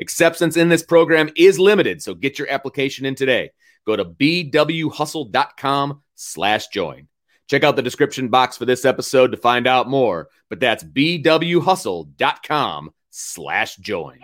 Acceptance in this program is limited, so get your application in today. Go to bwhustle.com slash join. Check out the description box for this episode to find out more, but that's bwhustle.com slash join.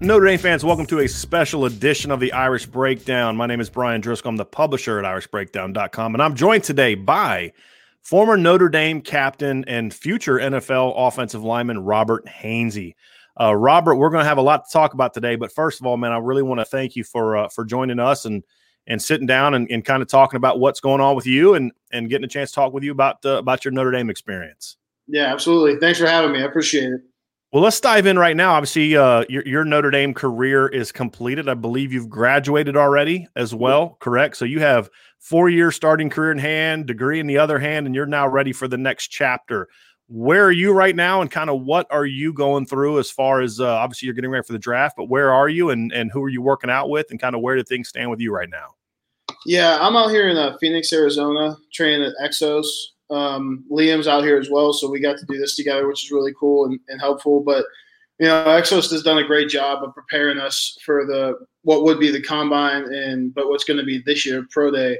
Notre Dame fans, welcome to a special edition of the Irish Breakdown. My name is Brian Driscoll. I'm the publisher at irishbreakdown.com, and I'm joined today by former Notre Dame captain and future NFL offensive lineman Robert Hainsey. Uh, Robert, we're going to have a lot to talk about today, but first of all, man, I really want to thank you for uh, for joining us and and sitting down and, and kind of talking about what's going on with you and and getting a chance to talk with you about uh, about your Notre Dame experience. Yeah, absolutely. Thanks for having me. I appreciate it. Well, let's dive in right now. Obviously, uh, your, your Notre Dame career is completed. I believe you've graduated already as well, correct? So you have four year starting career in hand, degree in the other hand, and you're now ready for the next chapter. Where are you right now, and kind of what are you going through as far as uh, obviously you're getting ready for the draft, but where are you, and and who are you working out with, and kind of where do things stand with you right now? Yeah, I'm out here in uh, Phoenix, Arizona, training at Exos um, Liam's out here as well, so we got to do this together, which is really cool and, and helpful. But you know, Exos has done a great job of preparing us for the what would be the combine and but what's going to be this year pro day.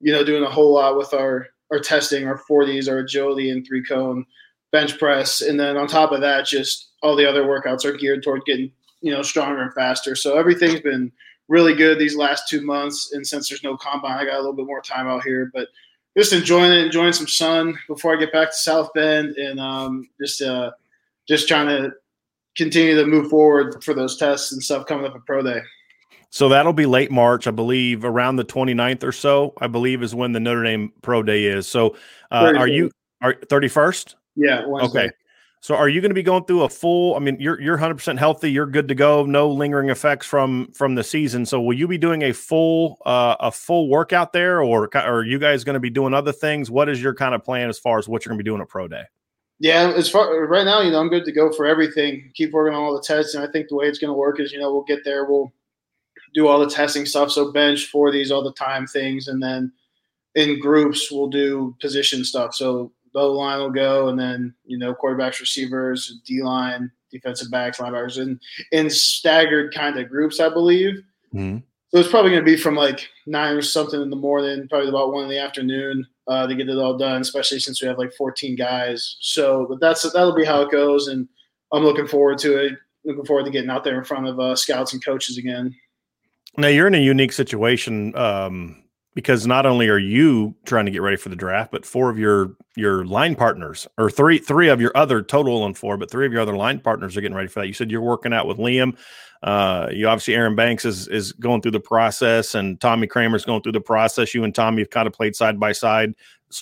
You know, doing a whole lot with our our testing, our 40s, our agility and three cone, bench press, and then on top of that, just all the other workouts are geared toward getting you know stronger and faster. So everything's been really good these last two months. And since there's no combine, I got a little bit more time out here, but just enjoying it, enjoying some sun before I get back to South Bend, and um, just uh, just trying to continue to move forward for those tests and stuff coming up at pro day. So that'll be late March, I believe, around the 29th or so, I believe is when the Notre Dame Pro Day is. So uh, are you are 31st? Yeah. Wednesday. Okay. So are you going to be going through a full I mean you're you're 100% healthy, you're good to go, no lingering effects from from the season. So will you be doing a full uh a full workout there or, or are you guys going to be doing other things? What is your kind of plan as far as what you're going to be doing at pro day? Yeah, as far right now, you know, I'm good to go for everything. Keep working on all the tests and I think the way it's going to work is, you know, we'll get there, we'll do all the testing stuff, so bench for these all the time things and then in groups we'll do position stuff. So the line will go, and then you know quarterbacks, receivers, D line, defensive backs, linebackers, in in staggered kind of groups, I believe. Mm-hmm. So it's probably going to be from like nine or something in the morning, probably about one in the afternoon uh, to get it all done. Especially since we have like 14 guys. So, but that's that'll be how it goes, and I'm looking forward to it. Looking forward to getting out there in front of uh, scouts and coaches again. Now you're in a unique situation. Um, because not only are you trying to get ready for the draft, but four of your your line partners, or three three of your other total on four, but three of your other line partners are getting ready for that. You said you're working out with Liam. Uh, you obviously Aaron Banks is is going through the process, and Tommy Kramer's going through the process. You and Tommy have kind of played side by side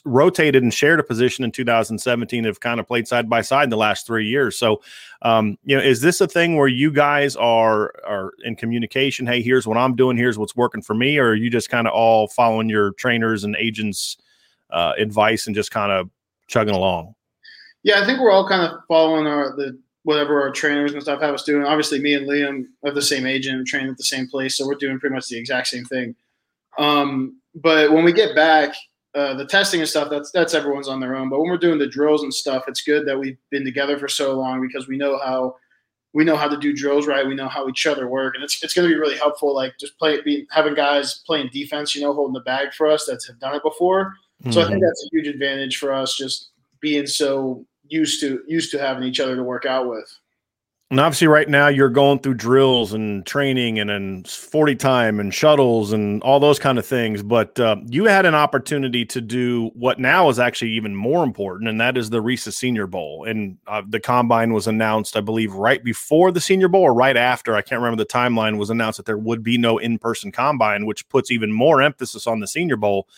rotated and shared a position in 2017 have kind of played side by side in the last three years. So um, you know is this a thing where you guys are are in communication hey here's what i'm doing here's what's working for me or are you just kind of all following your trainers and agents uh, advice and just kind of chugging along? Yeah i think we're all kind of following our the whatever our trainers and stuff have us doing. Obviously me and liam are the same agent and trained at the same place so we're doing pretty much the exact same thing. Um, but when we get back uh, the testing and stuff that's that's everyone's on their own but when we're doing the drills and stuff it's good that we've been together for so long because we know how we know how to do drills right we know how each other work and it's, it's going to be really helpful like just play be, having guys playing defense you know holding the bag for us that have done it before mm-hmm. so i think mm-hmm. that's a huge advantage for us just being so used to used to having each other to work out with and obviously, right now you're going through drills and training and then 40 time and shuttles and all those kind of things. But uh, you had an opportunity to do what now is actually even more important, and that is the Reese Senior Bowl. And uh, the combine was announced, I believe, right before the Senior Bowl or right after. I can't remember the timeline. Was announced that there would be no in person combine, which puts even more emphasis on the Senior Bowl.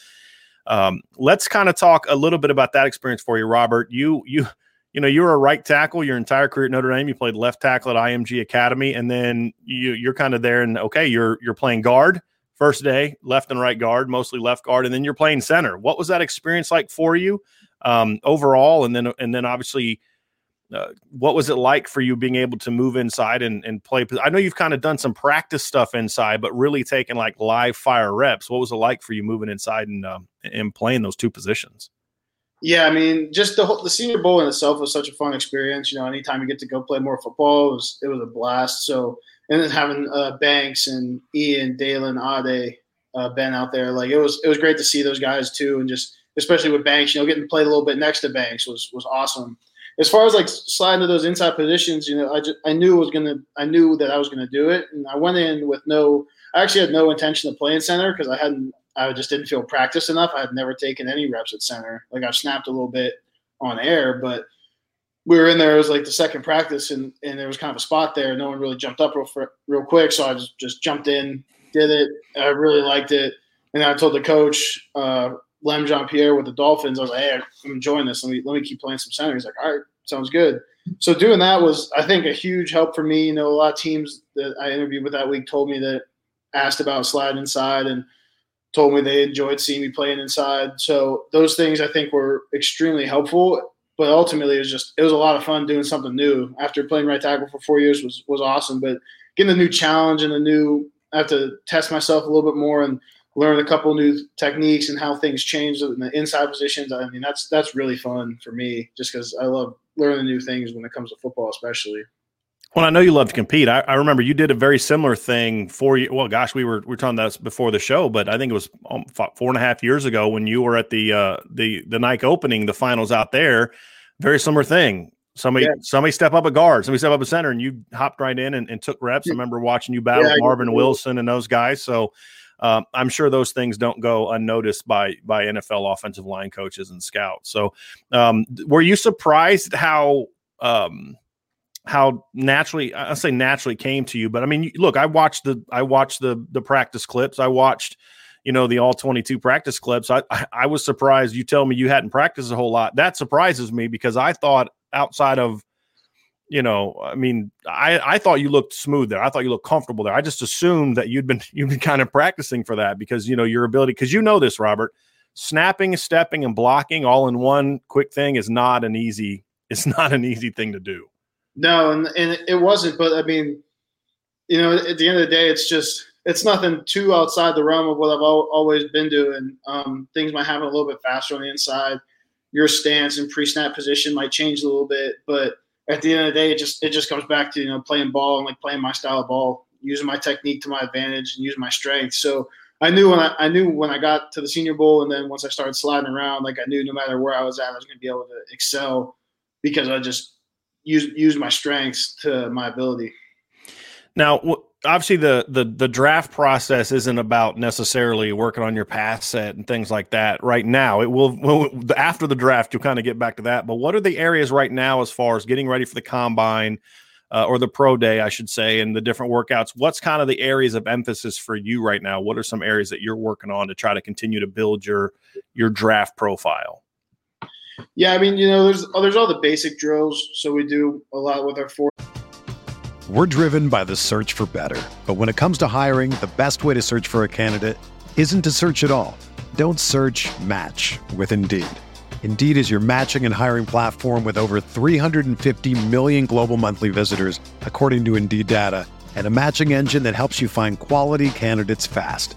Um, let's kind of talk a little bit about that experience for you, Robert. You you you know, you were a right tackle your entire career at Notre Dame. You played left tackle at IMG Academy, and then you you're kind of there and okay, you're you're playing guard first day, left and right guard, mostly left guard, and then you're playing center. What was that experience like for you um, overall? And then and then obviously, uh, what was it like for you being able to move inside and, and play? I know you've kind of done some practice stuff inside, but really taking like live fire reps. What was it like for you moving inside and um, and playing those two positions? Yeah, I mean, just the whole, the Senior Bowl in itself was such a fun experience. You know, anytime you get to go play more football, it was it was a blast. So, and then having uh, Banks and Ian, Daelin, Ade, uh, Ben out there, like it was it was great to see those guys too, and just especially with Banks, you know, getting to play a little bit next to Banks was was awesome. As far as like sliding to those inside positions, you know, I just I knew was gonna I knew that I was gonna do it, and I went in with no. I actually had no intention of playing center because I hadn't I just didn't feel practice enough. I had never taken any reps at center. Like I've snapped a little bit on air, but we were in there. It was like the second practice, and, and there was kind of a spot there. No one really jumped up real real quick, so I just just jumped in, did it. I really liked it, and I told the coach, uh, Lem Jeanpierre with the Dolphins, I was like, "Hey, I'm enjoying this. Let me let me keep playing some center." He's like, "All right, sounds good." So doing that was, I think, a huge help for me. You know, a lot of teams that I interviewed with that week told me that asked about sliding inside and told me they enjoyed seeing me playing inside. So those things I think were extremely helpful. But ultimately, it was just it was a lot of fun doing something new. After playing right tackle for four years was was awesome. But getting a new challenge and a new I have to test myself a little bit more and learn a couple new techniques and how things change in the inside positions. I mean, that's that's really fun for me, just because I love learning new things when it comes to football, especially. Well, I know you love to compete. I, I, remember you did a very similar thing for you. Well, gosh, we were we were talking about this before the show, but I think it was um, four and a half years ago when you were at the uh, the the Nike opening, the finals out there. Very similar thing. Somebody yeah. somebody step up a guard, somebody step up a center, and you hopped right in and, and took reps. I remember watching you battle yeah, Marvin Wilson and those guys. So um, I'm sure those things don't go unnoticed by by NFL offensive line coaches and scouts. So um, were you surprised how um, how naturally I say naturally came to you, but I mean, look, I watched the I watched the the practice clips. I watched, you know, the all 22 practice clips. I, I I was surprised you tell me you hadn't practiced a whole lot. That surprises me because I thought outside of you know, I mean, I, I thought you looked smooth there. I thought you looked comfortable there. I just assumed that you'd been you've been kind of practicing for that because you know your ability because you know this, Robert. Snapping, stepping, and blocking all in one quick thing is not an easy. It's not an easy thing to do. No, and and it wasn't. But I mean, you know, at the end of the day, it's just it's nothing too outside the realm of what I've always been doing. Um, things might happen a little bit faster on the inside. Your stance and pre-snap position might change a little bit, but at the end of the day, it just it just comes back to you know playing ball and like playing my style of ball, using my technique to my advantage and using my strength. So I knew when I, I knew when I got to the Senior Bowl, and then once I started sliding around, like I knew no matter where I was at, I was going to be able to excel because I just use use my strengths to my ability. Now, obviously, the the the draft process isn't about necessarily working on your pass set and things like that. Right now, it will. After the draft, you'll kind of get back to that. But what are the areas right now as far as getting ready for the combine? Uh, or the pro day, I should say, and the different workouts. What's kind of the areas of emphasis for you right now? What are some areas that you're working on to try to continue to build your your draft profile? Yeah, I mean, you know, there's there's all the basic drills. So we do a lot with our four. We're driven by the search for better, but when it comes to hiring, the best way to search for a candidate isn't to search at all. Don't search. Match with Indeed. Indeed is your matching and hiring platform with over 350 million global monthly visitors, according to Indeed data, and a matching engine that helps you find quality candidates fast.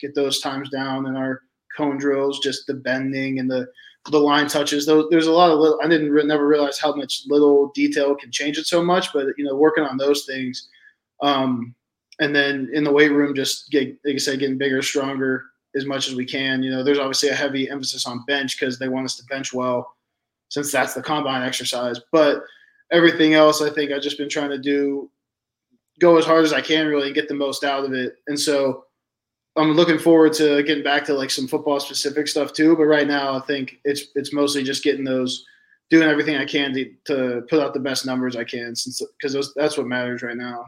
Get those times down in our cone drills, just the bending and the the line touches. There's a lot of little. I didn't re- never realize how much little detail can change it so much. But you know, working on those things, um, and then in the weight room, just get like I said, getting bigger, stronger as much as we can. You know, there's obviously a heavy emphasis on bench because they want us to bench well, since that's the combine exercise. But everything else, I think I've just been trying to do, go as hard as I can really and get the most out of it. And so I'm looking forward to getting back to like some football specific stuff too. But right now, I think it's it's mostly just getting those, doing everything I can to, to put out the best numbers I can, since because that's what matters right now.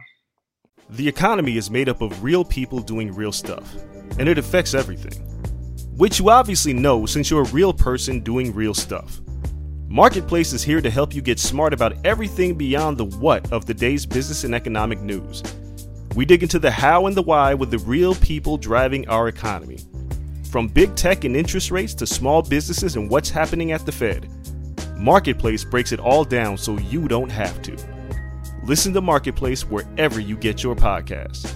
The economy is made up of real people doing real stuff, and it affects everything. Which you obviously know since you're a real person doing real stuff. Marketplace is here to help you get smart about everything beyond the what of the day's business and economic news we dig into the how and the why with the real people driving our economy. From big tech and interest rates to small businesses and what's happening at the Fed, Marketplace breaks it all down so you don't have to. Listen to Marketplace wherever you get your podcasts.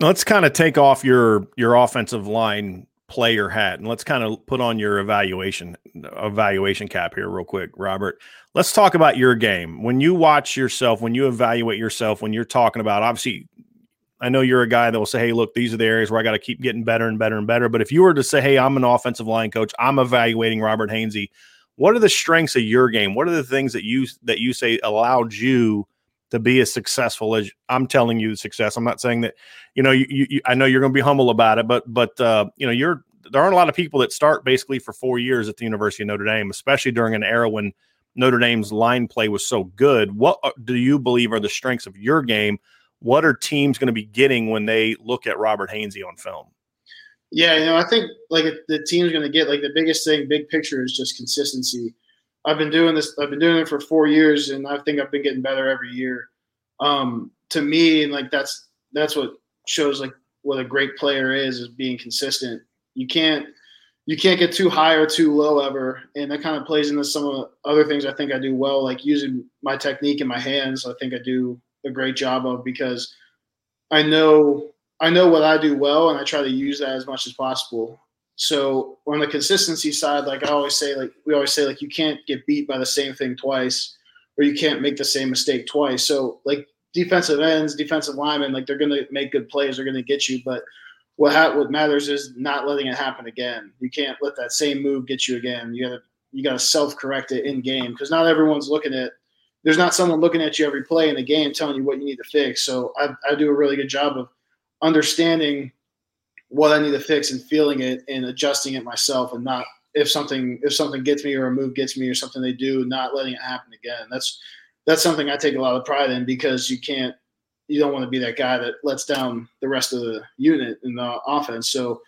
Let's kind of take off your your offensive line player hat and let's kind of put on your evaluation evaluation cap here real quick robert. Let's talk about your game. When you watch yourself when you evaluate yourself when you're talking about obviously i know you're a guy that will say hey look these are the areas where i got to keep getting better and better and better. But if you were to say hey i'm an offensive line coach i'm evaluating robert hainsey what are the strengths of your game? What are the things that you that you say allowed you to be as successful as I'm telling you success. I'm not saying that, you know, you, you I know you're going to be humble about it, but, but, uh, you know, you're, there aren't a lot of people that start basically for four years at the University of Notre Dame, especially during an era when Notre Dame's line play was so good. What uh, do you believe are the strengths of your game? What are teams going to be getting when they look at Robert Hainsey on film? Yeah, you know, I think like the team's going to get like the biggest thing, big picture is just consistency. I've been doing this. I've been doing it for four years, and I think I've been getting better every year. Um, to me, and like that's that's what shows like what a great player is is being consistent. You can't you can't get too high or too low ever. And that kind of plays into some of the other things I think I do well, like using my technique in my hands. I think I do a great job of because I know I know what I do well, and I try to use that as much as possible. So on the consistency side, like I always say, like we always say, like you can't get beat by the same thing twice, or you can't make the same mistake twice. So like defensive ends, defensive linemen, like they're gonna make good plays, they're gonna get you, but what ha- what matters is not letting it happen again. You can't let that same move get you again. You gotta you gotta self correct it in game because not everyone's looking at. There's not someone looking at you every play in the game telling you what you need to fix. So I, I do a really good job of understanding what I need to fix and feeling it and adjusting it myself and not if something if something gets me or a move gets me or something they do, not letting it happen again. That's that's something I take a lot of pride in because you can't you don't want to be that guy that lets down the rest of the unit in the offense. So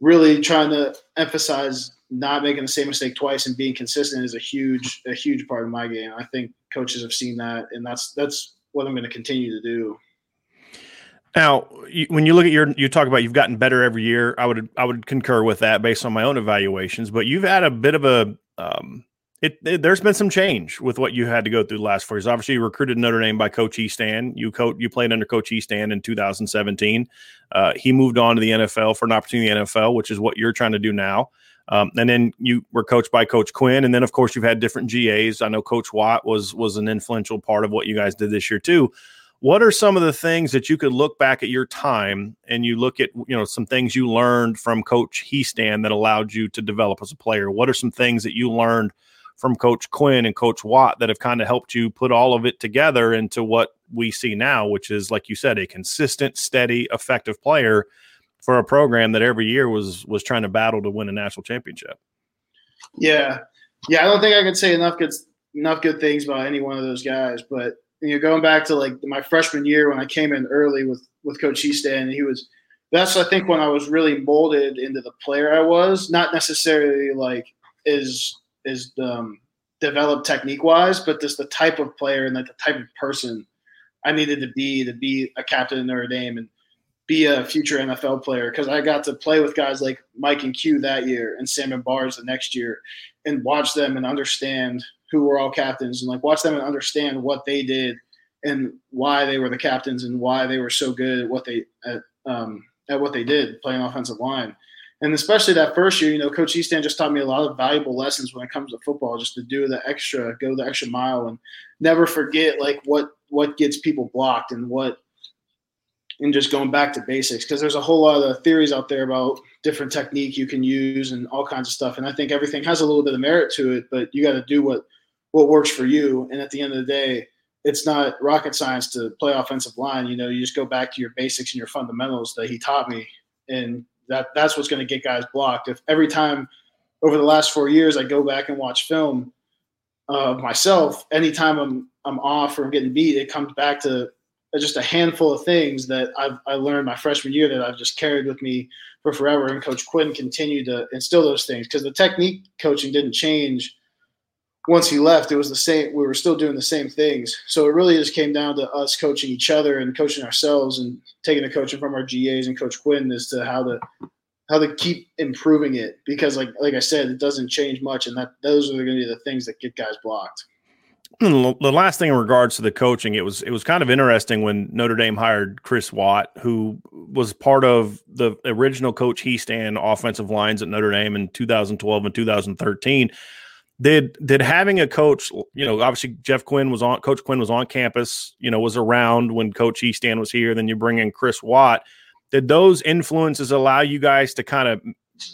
really trying to emphasize not making the same mistake twice and being consistent is a huge a huge part of my game. I think coaches have seen that and that's that's what I'm going to continue to do. Now, when you look at your, you talk about you've gotten better every year. I would, I would concur with that based on my own evaluations. But you've had a bit of a, um, it, it, there's been some change with what you had to go through the last four years. Obviously, you recruited Notre Dame by Coach Hiestand. You coach, you played under Coach Hiestand in 2017. Uh, he moved on to the NFL for an opportunity in the NFL, which is what you're trying to do now. Um, and then you were coached by Coach Quinn, and then of course you've had different GAs. I know Coach Watt was was an influential part of what you guys did this year too. What are some of the things that you could look back at your time and you look at you know some things you learned from Coach Hiestand that allowed you to develop as a player? What are some things that you learned? from Coach Quinn and Coach Watt that have kind of helped you put all of it together into what we see now, which is, like you said, a consistent, steady, effective player for a program that every year was was trying to battle to win a national championship. Yeah, yeah, I don't think I can say enough good enough good things about any one of those guys. But you know, going back to like my freshman year when I came in early with with Coach Hiestand, he was that's I think when I was really molded into the player I was, not necessarily like is is um, developed technique wise, but just the type of player and like the type of person I needed to be to be a captain in Notre Dame and be a future NFL player. Because I got to play with guys like Mike and Q that year and Sam and Bars the next year and watch them and understand who were all captains and like watch them and understand what they did and why they were the captains and why they were so good at what they at, um, at what they did playing offensive line. And especially that first year, you know, Coach Hiestand just taught me a lot of valuable lessons when it comes to football, just to do the extra, go the extra mile, and never forget like what what gets people blocked and what, and just going back to basics because there's a whole lot of theories out there about different technique you can use and all kinds of stuff, and I think everything has a little bit of merit to it, but you got to do what what works for you, and at the end of the day. It's not rocket science to play offensive line. You know, you just go back to your basics and your fundamentals that he taught me, and that that's what's going to get guys blocked. If every time over the last four years I go back and watch film of myself, anytime I'm I'm off or I'm getting beat, it comes back to just a handful of things that I've I learned my freshman year that I've just carried with me for forever. And Coach Quinn continued to instill those things because the technique coaching didn't change once he left, it was the same. We were still doing the same things. So it really just came down to us coaching each other and coaching ourselves and taking the coaching from our GAs and Coach Quinn as to how to how to keep improving it. Because like like I said, it doesn't change much, and that those are going to be the things that get guys blocked. The last thing in regards to the coaching, it was it was kind of interesting when Notre Dame hired Chris Watt, who was part of the original coach Hiestand offensive lines at Notre Dame in 2012 and 2013 did did having a coach you know obviously jeff quinn was on coach quinn was on campus you know was around when coach hiestand was here then you bring in chris watt. Did those influences allow you guys to kind of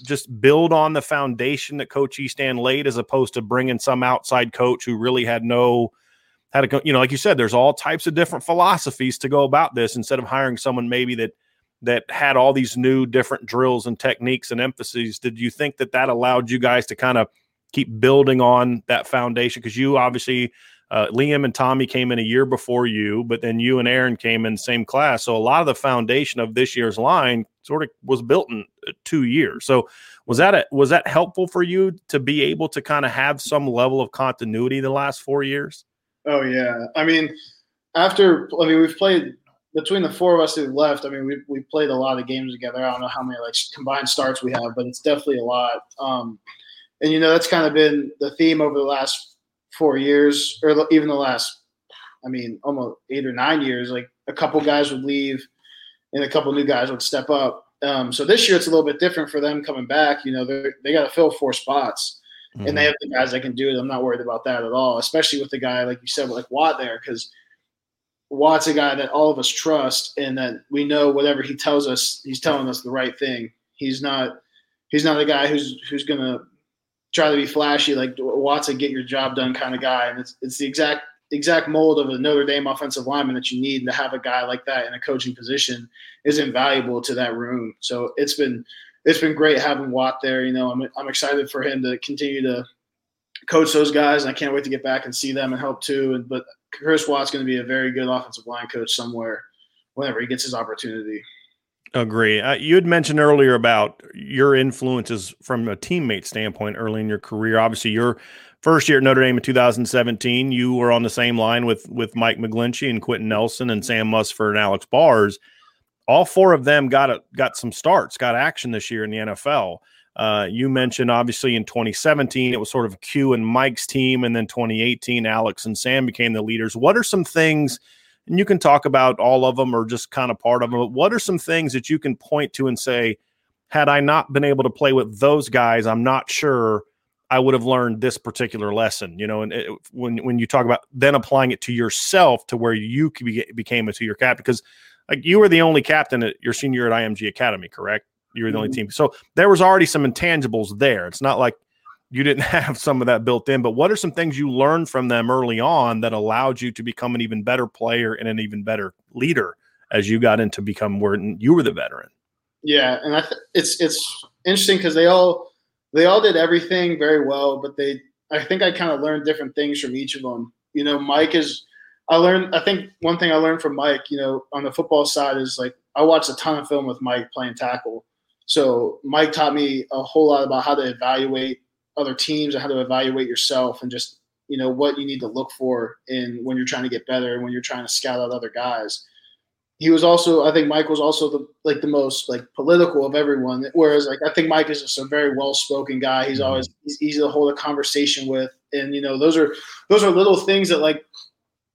just build on the foundation that coach hiestand laid as opposed to bringing some outside coach who really had no had a you know like you said there's all types of different philosophies to go about this instead of hiring someone maybe that that had all these new different drills and techniques and emphases. Did you think that that allowed you guys to kind of keep building on that foundation because you obviously uh, Liam and Tommy came in a year before you, but then you and Aaron came in same class. So a lot of the foundation of this year's line sort of was built in uh, two years. So was that a, was that helpful for you to be able to kind of have some level of continuity the last four years? Oh yeah, I mean, after I mean we've played between the four of us who left, I mean, we we played a lot of games together. I don't know how many like combined starts we have, but it's definitely a lot. Um, and you know that's kind of been the theme over the last four years, or even the last, I mean, almost eight or nine years. Like a couple guys would leave, and a couple new guys would step up. Um, so this year it's a little bit different for them coming back. You know, they they got to fill four spots, mm-hmm. and they mm-hmm. have the guys that can do it. I'm not worried about that at all, especially with the guy like you said, like Watt there, because Watt's a guy that all of us trust, and that we know whatever he tells us, he's telling us the right thing. He's not he's not a guy who's who's gonna try to be flashy like Watson, get your job done kind of guy, and it's it's the exact exact mold of a Notre Dame offensive lineman that you need to have a guy like that in a coaching position is invaluable to that room. So it's been it's been great having Watt there. You know, I'm I'm excited for him to continue to coach those guys, and I can't wait to get back and see them and help too. And but Chris Watt's going to be a very good offensive line coach somewhere whenever he gets his opportunity. Agree. Uh, you had mentioned earlier about your influences from a teammate standpoint early in your career. Obviously, you're first year at Notre Dame in 2017, you were on the same line with with Mike McGlinchey and Quenton Nelson and Sam Mustipher and Alex Bars. All four of them got a, got some starts, got action this year in the NFL. Uh, you mentioned obviously in 2017 it was sort of Q and Mike's team, and then 2018 Alex and Sam became the leaders. What are some things? And you can talk about all of them or just kind of part of them. But what are some things that you can point to and say, had I not been able to play with those guys, I'm not sure I would have learned this particular lesson, you know. And it, when when you talk about then applying it to yourself to where you became a two year captain, because like you were the only captain at your senior at IMG Academy, correct? You were the only mm-hmm. team, so there was already some intangibles there. It's not like you didn't have some of that built in. But what are some things you learned from them early on that allowed you to become an even better player and an even better leader as you got into become where you were the veteran? Yeah, and I th- it's it's interesting because they all they all did everything very well, but they I think I kind of learned different things from each of them. You know, Mike is I learned I think one thing I learned from Mike, you know, on the football side is like I watched a ton of film with Mike playing tackle. So Mike taught me a whole lot about how to evaluate other teams and how to evaluate yourself and just you know what you need to look for in when you're trying to get better and when you're trying to scout out other guys he was also I think Mike was also the like the most like political of everyone. Whereas like I think Mike is just a very well spoken guy. He's mm-hmm. always he's easy to hold a conversation with, and you know those are those are little things that like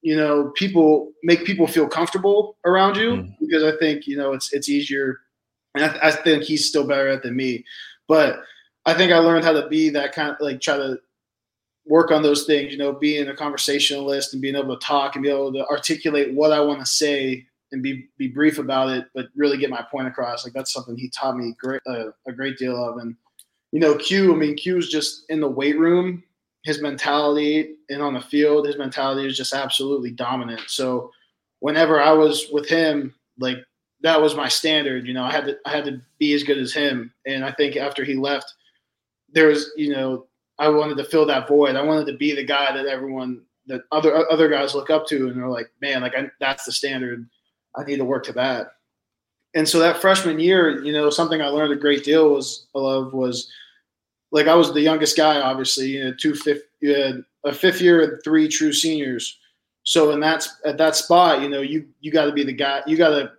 you know people make people feel comfortable around you mm-hmm. because I think you know it's it's easier, and I, I think he's still better at than me, but I think I learned how to be that kind of like try to work on those things, you know, being a conversationalist and being able to talk and be able to articulate what I want to say and be be brief about it, but really get my point across. Like that's something he taught me great uh, a great deal of. And you know, Q. I mean, Q is just in the weight room. His mentality and on the field, his mentality is just absolutely dominant. So whenever I was with him, like that was my standard. You know, I had to I had to be as good as him. And I think after he left, there was you know I wanted to fill that void. I wanted to be the guy that everyone that other other guys look up to and they're like, man, like I, that's the standard I need to work to that. And so that freshman year, you know, something I learned a great deal was I love was like I was the youngest guy, obviously, you know, two fifth, you had a fifth year and three true seniors. So in that at that spot, you know, you you got to be the guy. You got to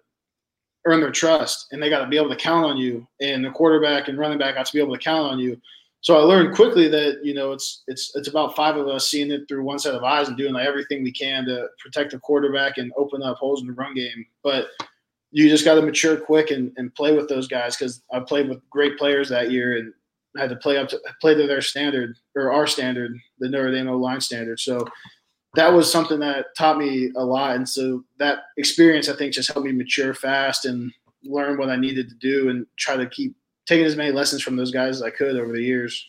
earn their trust, and they got to be able to count on you. And the quarterback and running back got to be able to count on you. So I learned quickly that you know it's it's it's about five of us seeing it through one set of eyes and doing like everything we can to protect the quarterback and open up holes in the run game. But you just got to mature quick and, and play with those guys because I played with great players that year and had to play up to play to their standard or our standard, the Notre Dame line standard. So that was something that taught me a lot. And so that experience I think just helped me mature fast and learn what I needed to do and try to keep taken as many lessons from those guys as I could over the years.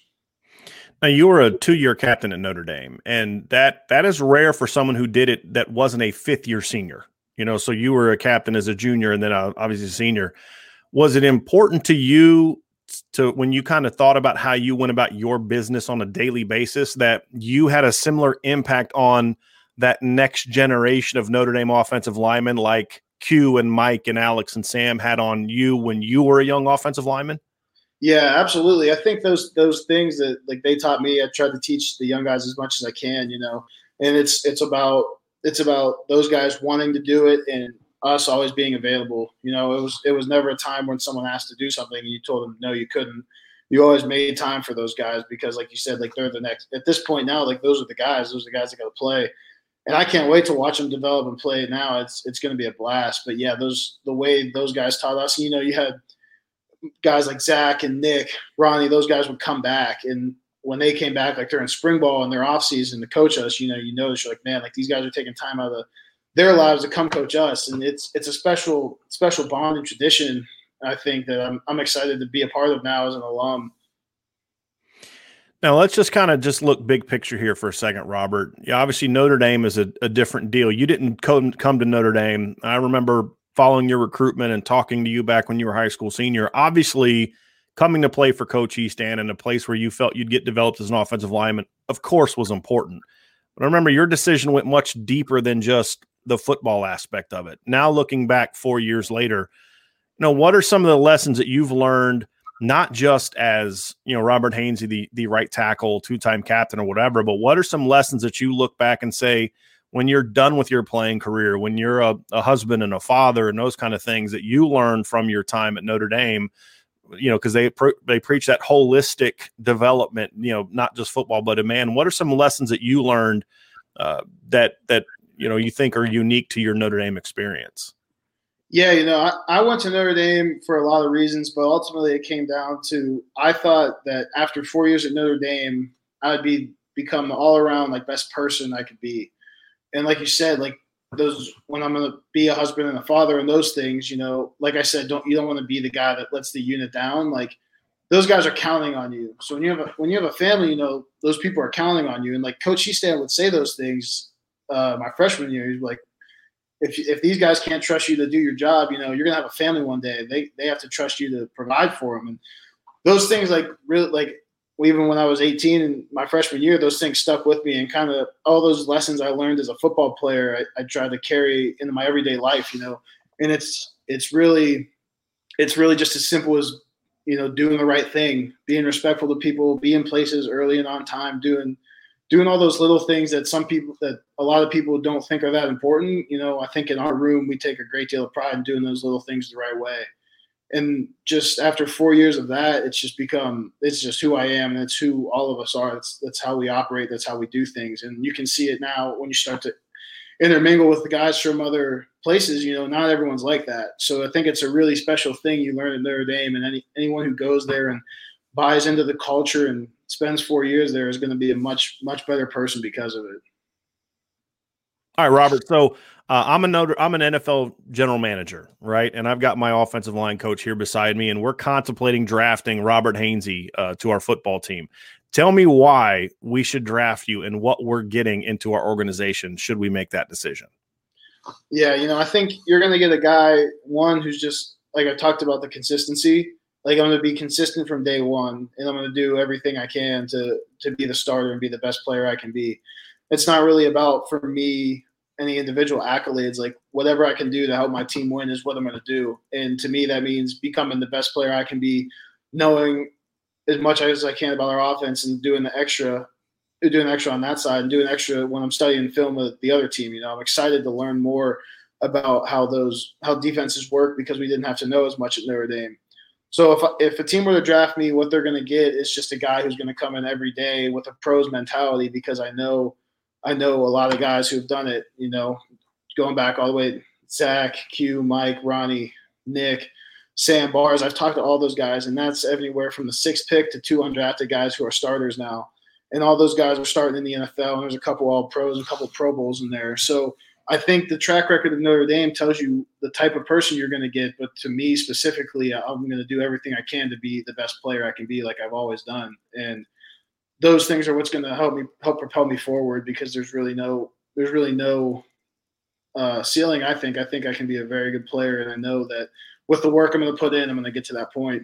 Now you were a two-year captain at Notre Dame, and that that is rare for someone who did it that wasn't a fifth-year senior. You know, so you were a captain as a junior, and then uh, obviously a senior. Was it important to you to when you kind of thought about how you went about your business on a daily basis that you had a similar impact on that next generation of Notre Dame offensive linemen, like Q and Mike and Alex and Sam had on you when you were a young offensive lineman? Yeah, absolutely. I think those those things that like they taught me, I tried to teach the young guys as much as I can, you know. And it's it's about it's about those guys wanting to do it and us always being available. You know, it was it was never a time when someone asked to do something and you told them no, you couldn't. You always made time for those guys because, like you said, like they're the next. At this point now, like those are the guys. Those are the guys that got to play, and I can't wait to watch them develop and play now. It's it's going to be a blast. But yeah, those the way those guys taught us. You know, you had guys like Zach and Nick, Ronnie. Those guys would come back, and when they came back, like during spring ball and their off season to coach us, you know, you notice you're like, man, like these guys are taking time out of the their lives to come coach us, and it's it's a special special bond and tradition. I think that I'm I'm excited to be a part of now as an alum. Now let's just kind of just look big picture here for a second, Robert. Yeah, obviously Notre Dame is a, a different deal. You didn't come come to Notre Dame. I remember following your recruitment and talking to you back when you were high school senior. Obviously, coming to play for Coach Hiestand in a place where you felt you'd get developed as an offensive lineman, of course, was important. But I remember your decision went much deeper than just the football aspect of it. Now looking back four years later, you know, what are some of the lessons that you've learned, not just as, you know, Robert Hainsey, the, the right tackle, two-time captain or whatever, but what are some lessons that you look back and say, when you're done with your playing career, when you're a, a husband and a father and those kind of things that you learn from your time at Notre Dame, you know, because they they preach that holistic development, you know, not just football, but a man. What are some lessons that you learned uh, that that you know you think are unique to your Notre Dame experience? Yeah, you know, I, I went to Notre Dame for a lot of reasons, but ultimately it came down to I thought that after four years at Notre Dame, I would be become the all around like best person I could be. And like you said, like those when I'm gonna be a husband and a father and those things, you know, like I said, don't you don't want to be the guy that lets the unit down. Like those guys are counting on you. So when you have a when you have a family, you know, those people are counting on you. And like Coach Hiestand would say those things uh, my freshman year. He's like, if if these guys can't trust you to do your job, you know, you're gonna have a family one day. They they have to trust you to provide for them, and those things like really like even when I was 18 and my freshman year, those things stuck with me, and kind of all those lessons I learned as a football player, I, I tried to carry into my everyday life, you know, and it's it's really it's really just as simple as you know doing the right thing, being respectful to people, being places early and on time, doing doing all those little things that some people that a lot of people don't think are that important. You know i think in our room we take a great deal of pride in doing those little things the right way. And just after four years of that it's just become it's just who i am and it's who all of us are. That's that's how we operate. That's how we do things. And you can see it now when you start to intermingle with the guys from other places you know not everyone's like that. So i think it's a really special thing you learn at notre dame and any, anyone who goes there and buys into the culture and spends four years there is going to be a much much better person because of it. All right, Robert. So uh, I'm a Notre, I'm an NFL general manager, right? And I've got my offensive line coach here beside me, and we're contemplating drafting Robert Hainsey uh, to our football team. Tell me why we should draft you and what we're getting into our organization should we make that decision. Yeah, you know, I think you're going to get a guy one who's just like I talked about the consistency like I'm going to be consistent from day one, and I'm going to do everything I can to to be the starter and be the best player I can be. It's not really about for me any individual accolades. Like whatever I can do to help my team win is what I'm going to do. And to me, that means becoming the best player I can be, knowing as much as I can about our offense and doing the extra, doing extra on that side and doing extra when I'm studying film with the other team. You know, I'm excited to learn more about how those how defenses work because we didn't have to know as much at Notre Dame. So if if a team were to draft me, what they're going to get is just a guy who's going to come in every day with a pros mentality because I know I know a lot of guys who have done it. You know, going back all the way Zach, Q, Mike, Ronnie, Nick, Sam Bars. I've talked to all those guys, and that's anywhere from the sixth pick to two undrafted guys who are starters now. And all those guys are starting in the NFL, and there's a couple all pros, and a couple Pro Bowls in there. So I think the track record of Notre Dame tells you the type of person you're going to get. But to me specifically, I'm going to do everything I can to be the best player I can be, like I've always done. And those things are what's going to help me help propel me forward because there's really no there's really no uh, ceiling. I think I think I can be a very good player, and I know that with the work I'm going to put in, I'm going to get to that point.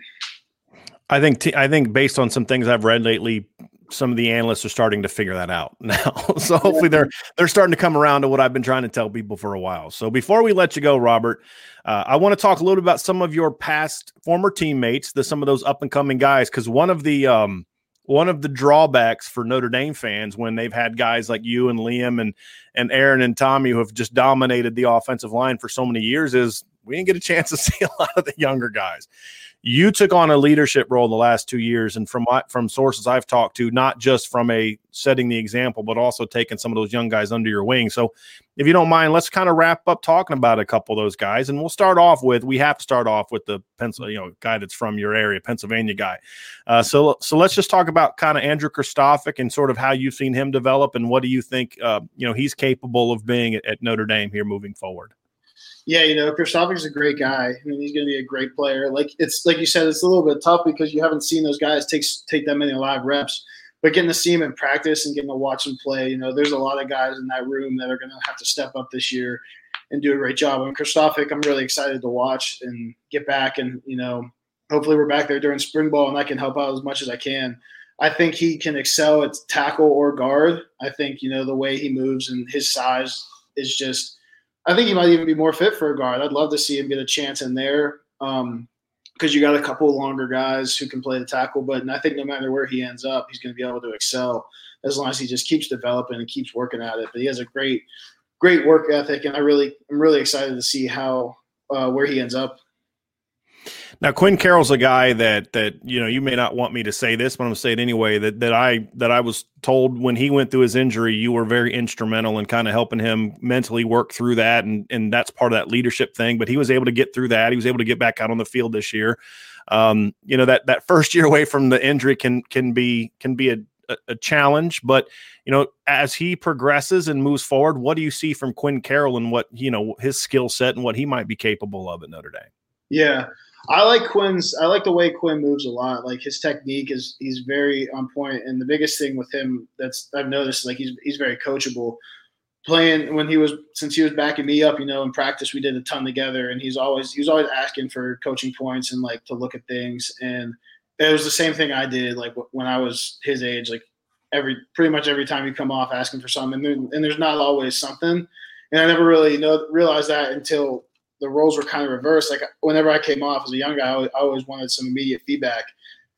I think t- I think based on some things I've read lately, some of the analysts are starting to figure that out now. so hopefully they're they're starting to come around to what I've been trying to tell people for a while. So before we let you go, Robert, uh, I want to talk a little bit about some of your past former teammates, the some of those up and coming guys, because one of the um, one of the drawbacks for Notre Dame fans when they've had guys like you and Liam and and Aaron and Tommy who have just dominated the offensive line for so many years is we didn't get a chance to see a lot of the younger guys you took on a leadership role in the last two years, and from what from sources I've talked to, not just from a setting the example, but also taking some of those young guys under your wing. So, if you don't mind, let's kind of wrap up talking about a couple of those guys, and we'll start off with we have to start off with the pencil, you know, guy that's from your area, Pennsylvania guy. Uh, so, so let's just talk about kind of Andrew Kristofic and sort of how you've seen him develop, and what do you think, uh, you know, he's capable of being at, at Notre Dame here moving forward yeah, you know, is a great guy. I mean, he's going to be a great player. Like it's like you said, it's a little bit tough because you haven't seen those guys take take that many live reps. But getting to see him in practice and getting to watch him play, you know, there's a lot of guys in that room that are going to have to step up this year and do a great job. And Kristofic, I'm really excited to watch and get back. And you know, hopefully we're back there during spring ball and I can help out as much as I can. I think he can excel at tackle or guard. I think you know the way he moves and his size is just I think he might even be more fit for a guard. I'd love to see him get a chance in there because um, you got a couple longer guys who can play the tackle. But I think no matter where he ends up, he's going to be able to excel as long as he just keeps developing and keeps working at it. But he has a great, great work ethic, and I really, I'm really excited to see how uh, where he ends up now, Quinn Carroll's a guy that that you know you may not want me to say this, but I'm to say it anyway. That that I that I was told when he went through his injury, you were very instrumental in kind of helping him mentally work through that, and and that's part of that leadership thing. But he was able to get through that. He was able to get back out on the field this year. Um, you know that that first year away from the injury can can be can be a a, challenge. But you know, as he progresses and moves forward, what do you see from Quinn Carroll and what you know his skill set and what he might be capable of at Notre Dame? Yeah, I like Quinn's. I like the way Quinn moves a lot. Like his technique is he's very on point. And the biggest thing with him that's I've noticed like he's he's very coachable. Playing when he was since he was backing me up, you know, in practice we did a ton together, and he's always he was always asking for coaching points and like to look at things. And it was the same thing I did like when I was his age. Like every pretty much every time you come off asking for something, and, there, and there's not always something. And I never really know realized that until the roles were kind of reversed. Like whenever I came off as a young guy, I always wanted some immediate feedback,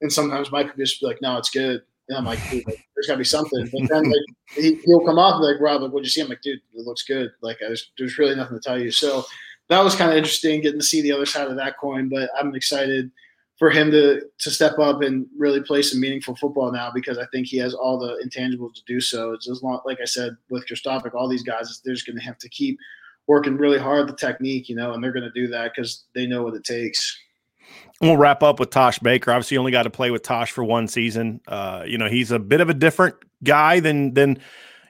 and sometimes Mike would just be like, "No, it's good," and I'm like, "There's got to be something." But then like he, will come off and like, "Rob, like, what'd you see?" I'm like, "Dude, it looks good." Like there's, there's really nothing to tell you. So that was kind of interesting getting to see the other side of that coin. But I'm excited for him to to step up and really play some meaningful football now because I think he has all the intangibles to do so. It's as long, like I said with Kristofic, all these guys, they're just going to have to keep working really hard the technique, you know, and they're going to do that because they know what it takes. We'll wrap up with Tosh Baker. Obviously, you only got to play with Tosh for one season. Uh, you know, he's a bit of a different guy than than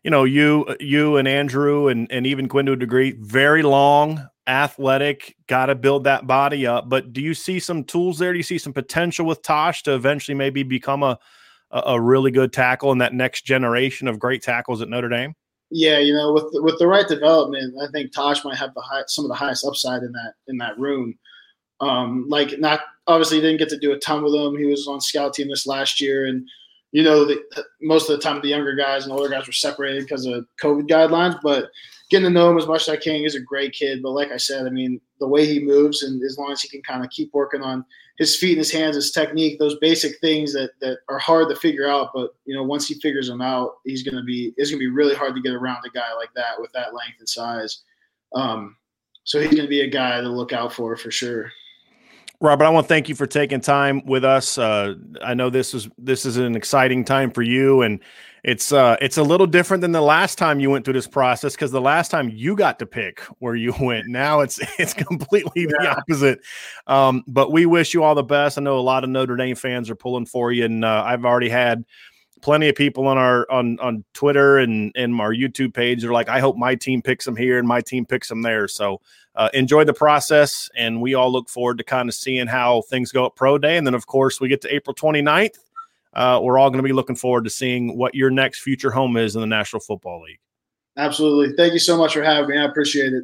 you know you you and Andrew and and even Quinn to a degree. Very long, athletic. Got to build that body up. But do you see some tools there? Do you see some potential with Tosh to eventually maybe become a a really good tackle in that next generation of great tackles at Notre Dame? Yeah, you know, with with the right development, I think Tosh might have the high, some of the highest upside in that in that room. Um, like, not obviously didn't get to do a ton with him. He was on scout team this last year, and you know, the, most of the time the younger guys and older guys were separated because of COVID guidelines. But getting to know him as much as I can, he's a great kid. But like I said, I mean, the way he moves, and as long as he can kind of keep working on his feet and his hands, his technique, those basic things that that are hard to figure out. But you know, once he figures them out, he's gonna be it's gonna be really hard to get around a guy like that with that length and size. Um, so he's gonna be a guy to look out for for sure. Robert, I want to thank you for taking time with us. Uh, I know this is this is an exciting time for you, and it's uh it's a little different than the last time you went through this process because the last time you got to pick where you went now it's it's completely yeah. the opposite. Um but we wish you all the best. I know a lot of notre dame fans are pulling for you and uh, i've already had plenty of people on our on on twitter and and our youtube page. Are like i hope my team picks them here and my team picks them there. So uh, enjoy the process and we all look forward to kind of seeing how things go at pro day. And then of course we get to april 29th uh, we're all going to be looking forward to seeing what your next future home is in the National Football League. Absolutely. Thank you so much for having me. I appreciate it.